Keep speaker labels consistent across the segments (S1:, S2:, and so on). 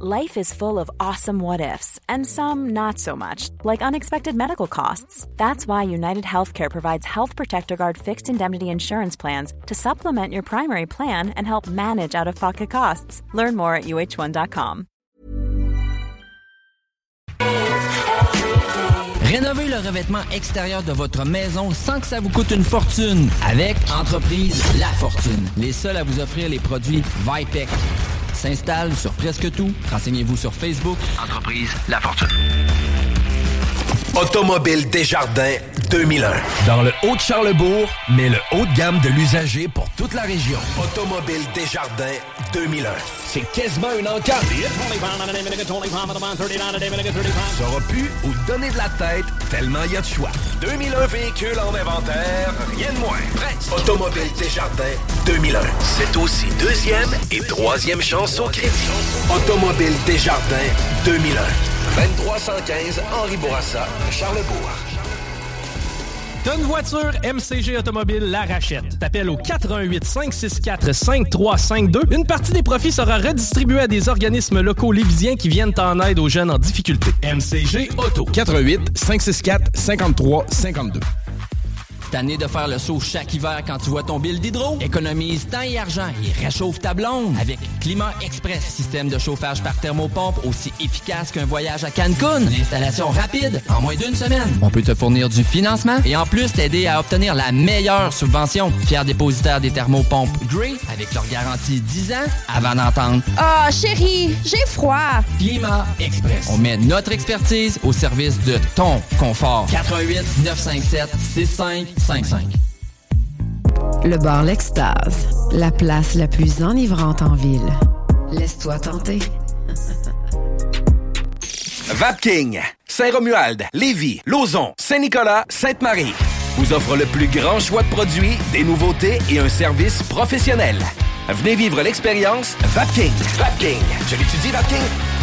S1: Life is full of awesome what ifs and some not so much, like unexpected medical costs. That's why United Healthcare provides Health Protector Guard fixed indemnity insurance plans to supplement your primary plan and help manage out-of-pocket costs. Learn more at uh1.com.
S2: Rénovez le revêtement extérieur de votre maison sans que ça vous coûte une fortune avec Entreprise La Fortune. Les seuls à vous offrir les produits Vipec. S'installe sur presque tout. Renseignez-vous sur Facebook. Entreprise La Fortune.
S3: Automobile Desjardins 2001.
S4: Dans le Haut-de-Charlebourg, mais le haut de gamme de l'usager pour toute la région.
S3: Automobile Desjardins 2001.
S4: C'est quasiment une encarte. Sauras plus où donner de la tête tellement il y a de choix.
S3: 2001 véhicules en inventaire, rien de moins. Presse. Automobile Desjardins 2001. C'est aussi deuxième et troisième chance au crédit. Automobile Desjardins 2001. 2315 Henri Bourassa, Charlebourg.
S5: T'as voiture, MCG Automobile la rachète. T'appelles au 418 564 5352. Une partie des profits sera redistribuée à des organismes locaux lévisiens qui viennent en aide aux jeunes en difficulté. MCG Auto.
S4: 88 564 53 52.
S2: Tanné de faire le saut chaque hiver quand tu vois ton bill d'hydro? Économise temps et argent et réchauffe ta blonde avec Climat Express, système de chauffage par thermopompe aussi efficace qu'un voyage à Cancun. Une installation rapide en moins d'une semaine. On peut te fournir du financement et en plus t'aider à obtenir la meilleure subvention. Fier dépositaire des thermopompes Grey avec leur garantie 10 ans avant d'entendre
S6: Ah, chérie, j'ai froid.
S2: Climat Express. On met notre expertise au service de ton confort. 88 957 6555.
S7: Le bar L'Extase, la place la plus enivrante en ville. Laisse-toi tenter.
S3: Vapking, Saint-Romuald, Lévis, Lauson, Saint-Nicolas, Sainte-Marie vous offre le plus grand choix de produits, des nouveautés et un service professionnel. Venez vivre l'expérience Vapking. Vapking. Je l'étudie, Vapking.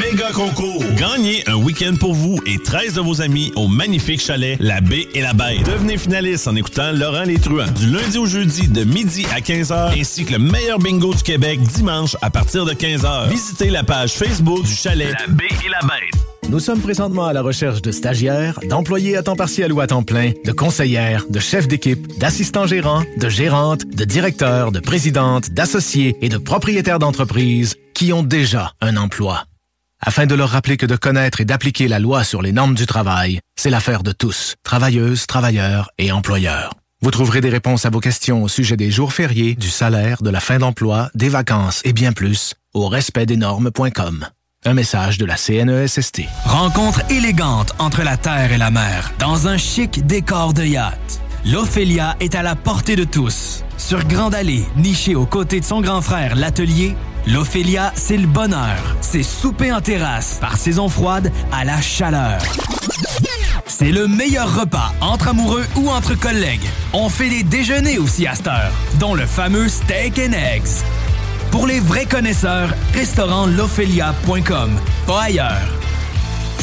S8: Méga concours. Gagnez un week-end pour vous et 13 de vos amis au magnifique chalet La Baie et la Bête. Devenez finaliste en écoutant Laurent Les Truands du lundi au jeudi de midi à 15h ainsi que le meilleur bingo du Québec dimanche à partir de 15h. Visitez la page Facebook du chalet La Baie et la Bête.
S9: Nous sommes présentement à la recherche de stagiaires, d'employés à temps partiel ou à temps plein, de conseillères, de chefs d'équipe, d'assistants gérants, de gérantes, de directeurs, de présidentes, d'associés et de propriétaires d'entreprises qui ont déjà un emploi. Afin de leur rappeler que de connaître et d'appliquer la loi sur les normes du travail, c'est l'affaire de tous, travailleuses, travailleurs et employeurs. Vous trouverez des réponses à vos questions au sujet des jours fériés, du salaire, de la fin d'emploi, des vacances et bien plus au respectdesnormes.com. Un message de la CNESST.
S10: Rencontre élégante entre la terre et la mer, dans un chic décor de yacht. L'Ophélia est à la portée de tous. Sur Grande Allée, nichée aux côtés de son grand frère, l'Atelier, l'Ophélia, c'est le bonheur. C'est souper en terrasse, par saison froide à la chaleur. C'est le meilleur repas entre amoureux ou entre collègues. On fait des déjeuners aussi à cette heure, dont le fameux steak and eggs. Pour les vrais connaisseurs, restaurant l'Ophélia.com, pas ailleurs.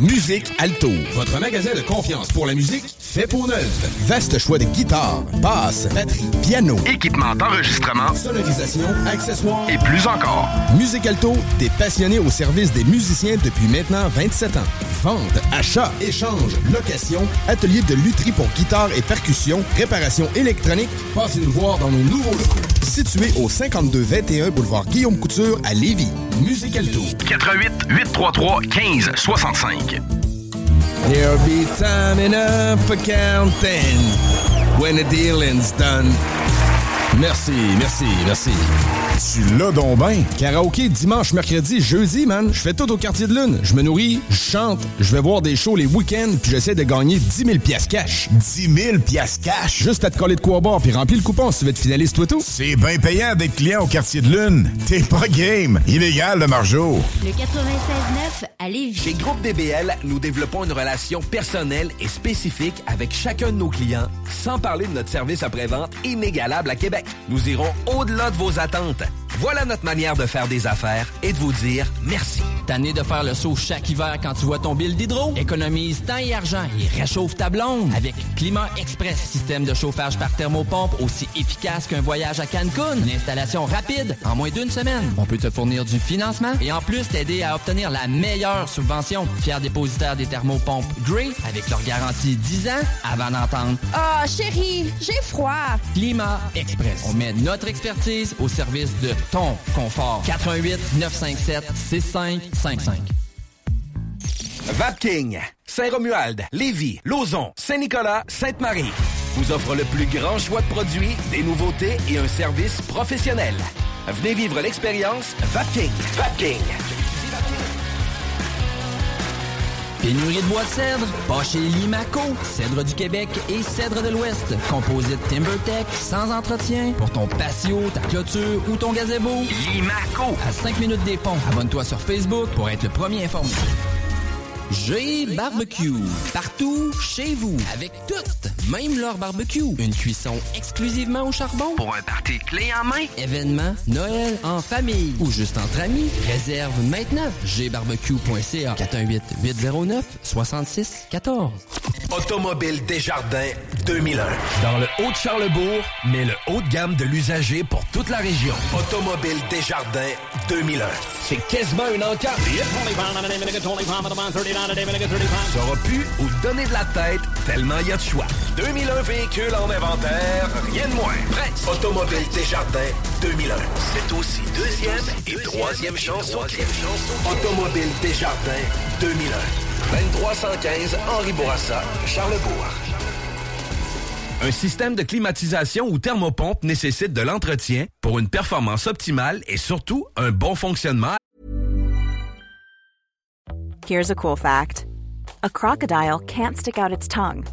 S4: Musique Alto. Votre magasin de confiance pour la musique fait pour neuf. Vaste choix de guitares, basses, batterie, piano,
S3: équipement d'enregistrement,
S4: sonorisation, accessoires
S3: et plus encore.
S4: Musique Alto, des passionnés au service des musiciens depuis maintenant 27 ans. Vente, achat, échange, location, atelier de lutherie pour guitare et percussion, réparation électronique. Passez nous voir dans nos nouveaux locaux. Situé au 5221 boulevard Guillaume Couture à Lévis. Musique Alto.
S3: 88 833 15 65.
S4: There'll be time enough for counting when the dealing's done. Merci, merci, merci.
S11: Tu l'as donc ben.
S4: Karaoké dimanche, mercredi, jeudi, man. Je fais tout au quartier de lune. Je me nourris, je chante, je vais voir des shows les week-ends, puis j'essaie de gagner 10 000 piastres cash.
S11: 10 000 piastres cash?
S4: Juste à te coller de quoi boire, puis remplir le coupon si tu veux être finaliste toi tout.
S11: C'est bien payant d'être client au quartier de lune. T'es pas game. Illégal, le margeau.
S12: Le 96.9 à Lévis.
S13: Chez Groupe DBL, nous développons une relation personnelle et spécifique avec chacun de nos clients, sans parler de notre service après-vente inégalable à Québec. Nous irons au-delà de vos attentes. Voilà notre manière de faire des affaires et de vous dire merci.
S2: Tanné de faire le saut chaque hiver quand tu vois ton bill d'hydro? Économise temps et argent et réchauffe ta blonde avec Climat Express, système de chauffage par thermopompe aussi efficace qu'un voyage à Cancun. Une installation rapide en moins d'une semaine. On peut te fournir du financement et en plus t'aider à obtenir la meilleure subvention. Fier dépositaire des thermopompes Grey avec leur garantie 10 ans avant d'entendre
S6: Ah, chérie, j'ai froid.
S2: Climat Express. On met notre expertise au service de ton confort. 88 957 6555.
S13: Vapking, Saint-Romuald, Lévis, Lauson, Saint-Nicolas, Sainte-Marie vous offre le plus grand choix de produits, des nouveautés et un service professionnel. Venez vivre l'expérience Vapking. Vapking.
S2: Pénurie de bois de cèdre? Pas chez Limaco. Cèdre du Québec et cèdre de l'Ouest. Composite TimberTech, sans entretien. Pour ton patio, ta clôture ou ton gazebo.
S13: Limaco.
S2: À 5 minutes des ponts. Abonne-toi sur Facebook pour être le premier informé. G Barbecue. Partout, chez vous. Avec toutes, même leur barbecue. Une cuisson exclusivement au charbon.
S13: Pour un party clé en main.
S2: Événement, Noël, en famille ou juste entre amis. Réserve maintenant. gbarbecue.ca 418-809-6614.
S3: Automobile Desjardins 2001.
S4: Dans le Haut-de-Charlebourg, mais le haut de gamme de l'usager pour toute la région.
S3: Automobile Desjardins 2001.
S4: C'est quasiment une encarte.
S13: T'auras pu ou donner de la tête tellement il y a de choix.
S3: 2001 véhicules en inventaire, rien de moins. Presse. Automobile Desjardins 2001. C'est aussi deuxième et troisième chance au. Automobile Desjardins 2001. 2315 Henri Bourassa, Charlebourg.
S13: Un système de climatisation ou thermopompe nécessite de l'entretien pour une performance optimale et surtout un bon fonctionnement.
S1: Here's a cool fact a crocodile can't stick out its tongue.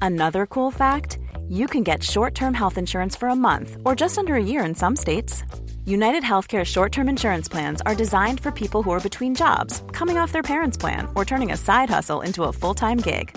S1: Another cool fact you can get short term health insurance for a month or just under a year in some states. United Healthcare short term insurance plans are designed for people who are between jobs, coming off their parents' plan, or turning a side hustle into a full time gig.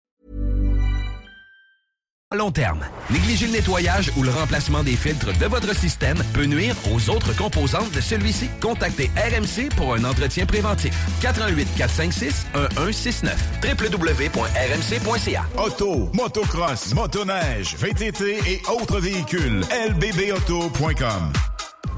S13: À long terme, négliger le nettoyage ou le remplacement des filtres de votre système peut nuire aux autres composantes de celui-ci. Contactez RMC pour un entretien préventif. 88 456 1169 www.rmc.ca
S11: Auto, motocross, motoneige, VTT et autres véhicules. lbbauto.com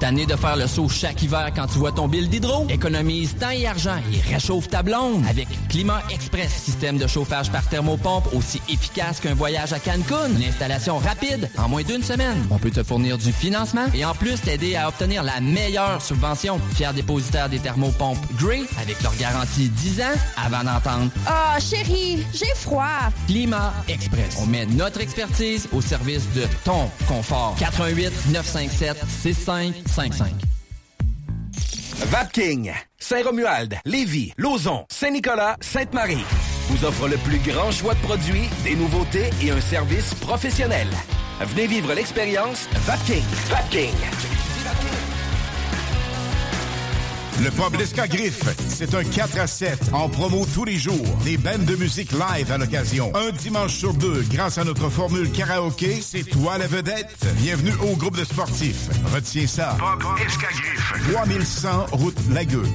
S2: Tanné de faire le saut chaque hiver quand tu vois ton bill d'hydro? Économise temps et argent et réchauffe ta blonde avec Climat Express, système de chauffage par thermopompe aussi efficace qu'un voyage à Cancun. Une installation rapide en moins d'une semaine. On peut te fournir du financement et en plus t'aider à obtenir la meilleure subvention. Fier dépositaire des thermopompes Grey avec leur garantie 10 ans avant d'entendre
S6: Oh, chérie, j'ai froid.
S2: Climat Express. On met notre expertise au service de ton confort. 88 957 6555.
S13: Vapking, Saint-Romuald, Lévis, Lauson, Saint-Nicolas, Sainte-Marie vous offre le plus grand choix de produits, des nouveautés et un service professionnel. Venez vivre l'expérience Vapking. Vapking.
S11: Le pub L'Escagriffe, c'est un 4 à 7 en promo tous les jours. Des bandes de musique live à l'occasion. Un dimanche sur deux, grâce à notre formule karaoké, c'est toi la vedette. Bienvenue au groupe de sportifs. Retiens ça. Pub Escagriffe. 3100 route Lagueux.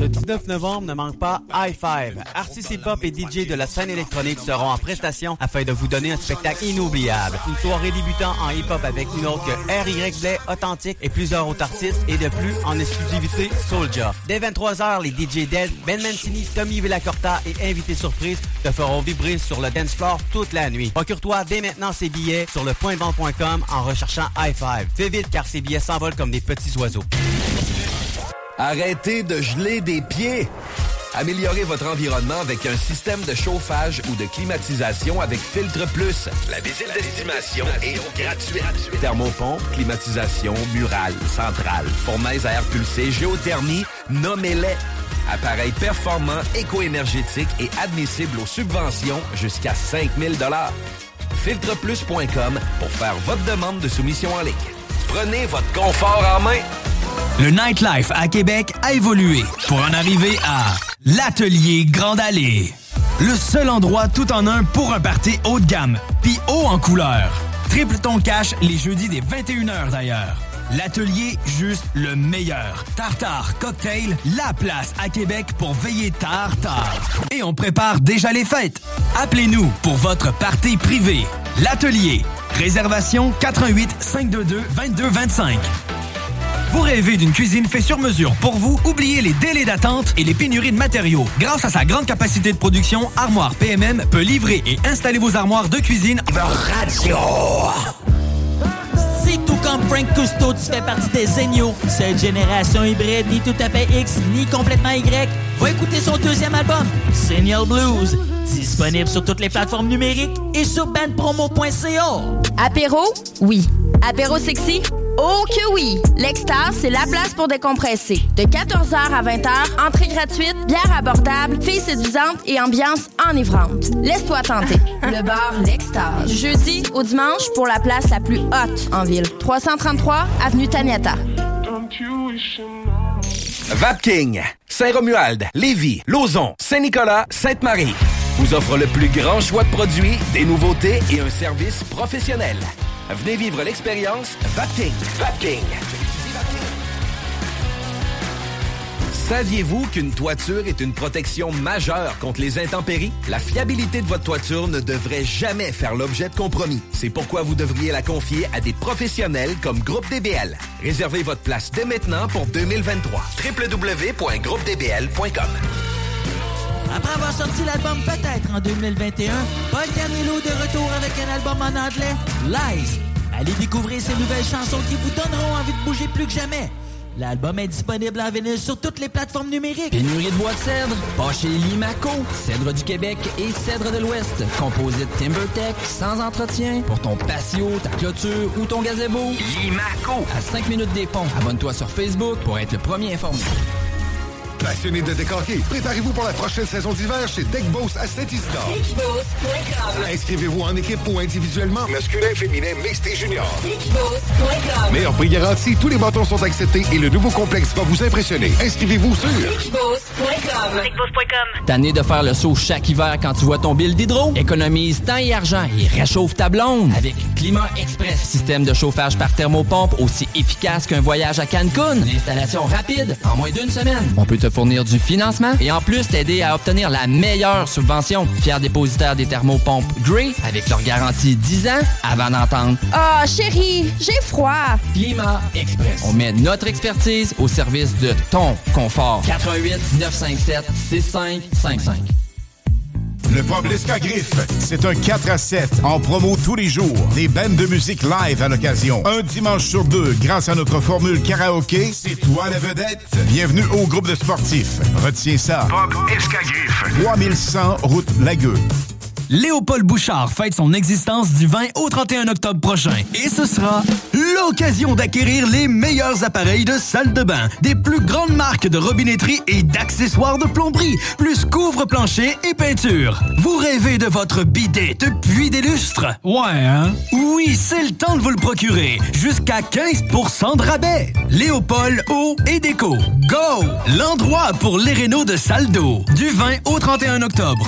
S14: Le 19 novembre, ne manque pas High Five. Artistes hip-hop et DJ de la scène électronique seront en prestation afin de vous donner un spectacle inoubliable. Une soirée débutant en hip-hop avec une autre que R.Y. Authentique et plusieurs autres artistes et de plus en exclusivité Soulja. Dès 23h, les DJ Dead, Ben Mancini, Tommy Villacorta et invités surprise te feront vibrer sur le dance floor toute la nuit. Procure-toi dès maintenant ces billets sur le pointvent.com en recherchant High Five. Fais vite car ces billets s'envolent comme des petits oiseaux.
S13: Arrêtez de geler des pieds. Améliorez votre environnement avec un système de chauffage ou de climatisation avec Filtre Plus. La visite d'estimation est gratuite. Thermopompe, climatisation, murale, centrale, fournaise à air pulsé, géothermie, nommez-les. Appareil performant, éco-énergétique et admissible aux subventions jusqu'à 5000 Filtreplus.com pour faire votre demande de soumission en ligne. Prenez votre confort en main.
S10: Le nightlife à Québec a évolué pour en arriver à l'Atelier Grande Allée. Le seul endroit tout en un pour un party haut de gamme, puis haut en couleur. Triple ton cash les jeudis des 21h d'ailleurs. L'atelier, juste le meilleur. Tartare, cocktail, la place à Québec pour veiller tard, tard. Et on prépare déjà les fêtes. Appelez-nous pour votre party privé. L'atelier. Réservation 88 522 2225. Vous rêvez d'une cuisine faite sur mesure pour vous? Oubliez les délais d'attente et les pénuries de matériaux. Grâce à sa grande capacité de production, Armoire PMM peut livrer et installer vos armoires de cuisine. Radio!
S15: Si tout comme Frank Cousteau, tu fais partie des géniaux, cette génération hybride, ni tout à fait X, ni complètement Y, va écouter son deuxième album, Senior Blues, disponible sur toutes les plateformes numériques et sur bandpromo.ca.
S6: Apéro? Oui. Apéro sexy? Oh que oui! L'Extase, c'est la place pour décompresser. De 14h à 20h, entrée gratuite, bière abordable, filles séduisantes et ambiance enivrante. Laisse-toi tenter. Le bar L'Extase. Du jeudi au dimanche pour la place la plus haute en ville. 333 Avenue Taniata.
S13: Vapking, Saint-Romuald, Lévis, Lauson, Saint-Nicolas, Sainte-Marie vous offre le plus grand choix de produits, des nouveautés et un service professionnel. Venez vivre l'expérience Vapking. Vapking. Saviez-vous qu'une toiture est une protection majeure contre les intempéries? La fiabilité de votre toiture ne devrait jamais faire l'objet de compromis. C'est pourquoi vous devriez la confier à des professionnels comme Groupe DBL. Réservez votre place dès maintenant pour 2023. www.groupedbl.com
S15: Après avoir sorti l'album peut-être en 2021, Paul Carnello de retour avec un album en anglais, Lies. Allez découvrir ces nouvelles chansons qui vous donneront envie de bouger plus que jamais. L'album est disponible en vinyle sur toutes les plateformes numériques.
S2: Pénurie de bois de cèdre, pas chez Limaco. Cèdre du Québec et cèdre de l'Ouest. Composite TimberTech, sans entretien. Pour ton patio, ta clôture ou ton gazebo. Limaco. À 5 minutes des ponts. Abonne-toi sur Facebook pour être le premier informé.
S16: Passionné de décorquer, préparez-vous pour la prochaine saison d'hiver chez Deck Boss à Saint-Isidore. Inscrivez-vous en équipe ou individuellement, masculin, féminin, mixte et junior. Meilleur prix garanti, tous les bâtons sont acceptés et le nouveau complexe va vous impressionner. Inscrivez-vous sur
S2: Tanné de faire le saut chaque hiver quand tu vois ton bill d'hydro? Économise temps et argent et réchauffe ta blonde avec Climat Express. Système de chauffage par thermopompe aussi efficace qu'un voyage à Cancun. Une installation rapide en moins d'une semaine. On peut te fournir du financement et en plus t'aider à obtenir la meilleure subvention. Fier dépositaire des thermopompes Gray avec leur garantie 10 ans avant d'entendre
S6: Oh, chérie, j'ai froid.
S2: Climat Express. On met notre expertise au service de ton confort. 88 957 6555.
S11: Le Pub Griffe, c'est un 4 à 7 en promo tous les jours. Des bandes de musique live à l'occasion. Un dimanche sur deux, grâce à notre formule karaoké, c'est toi la vedette. Bienvenue au groupe de sportifs. Retiens ça. Pub Escagriffe. 3100 route Lagueux.
S10: Léopold Bouchard fête son existence du 20 au 31 octobre prochain. Et ce sera l'occasion d'acquérir les meilleurs appareils de salle de bain, des plus grandes marques de robinetterie et d'accessoires de plomberie, plus couvre-plancher et peinture. Vous rêvez de votre bidet depuis des lustres? Ouais, hein? Oui, c'est le temps de vous le procurer. Jusqu'à 15% de rabais. Léopold Eau et Déco. Go! L'endroit pour les rénaux de salle d'eau. Du 20 au 31 octobre.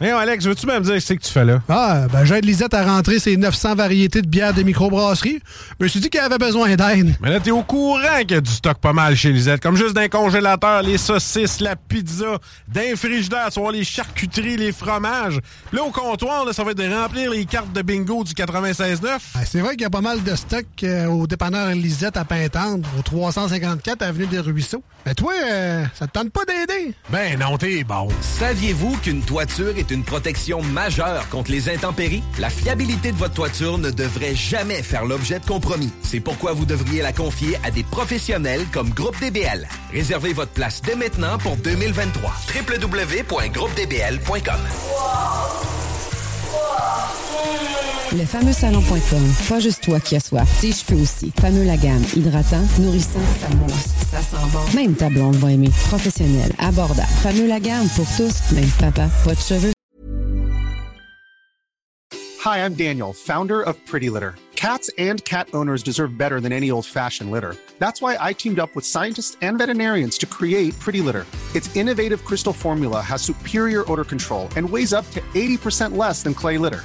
S17: Hey, Alex, veux-tu me dire ce que tu fais là?
S18: Ah, ben j'aide Lisette à rentrer ses 900 variétés de bières des microbrasseries. Je me suis dit qu'elle avait besoin d'aide.
S17: Mais là, t'es au courant qu'il y a du stock pas mal chez Lisette. Comme juste d'un congélateur, les saucisses, la pizza, d'un frigidaire, tu vois, les charcuteries, les fromages. Puis là, au comptoir, là, ça va être de remplir les cartes de bingo du 96.9.
S18: Ah, c'est vrai qu'il y a pas mal de stock euh, au dépanneur Lisette à Pintendre, au 354 Avenue des Ruisseaux. Mais toi, euh, ça te tente pas d'aider?
S17: Ben non, t'es bon.
S13: Saviez-vous qu'une toiture est une protection majeure contre les intempéries? La fiabilité de votre toiture ne devrait jamais faire l'objet de compromis. C'est pourquoi vous devriez la confier à des professionnels comme Groupe DBL. Réservez votre place dès maintenant pour 2023. www.groupedbl.com
S7: Le fameux salon.com. Pas juste toi qui as soif. Tes cheveux aussi. Fameux la gamme. Hydratant, nourrissant, ça mousse, ça sent bon. Même ta blonde va aimer. Professionnel, abordable. Fameux la gamme pour tous. Même papa, pas de cheveux.
S19: Hi, I'm Daniel, founder of Pretty Litter. Cats and cat owners deserve better than any old-fashioned litter. That's why I teamed up with scientists and veterinarians to create Pretty Litter. Its innovative crystal formula has superior odor control and weighs up to 80% less than clay litter.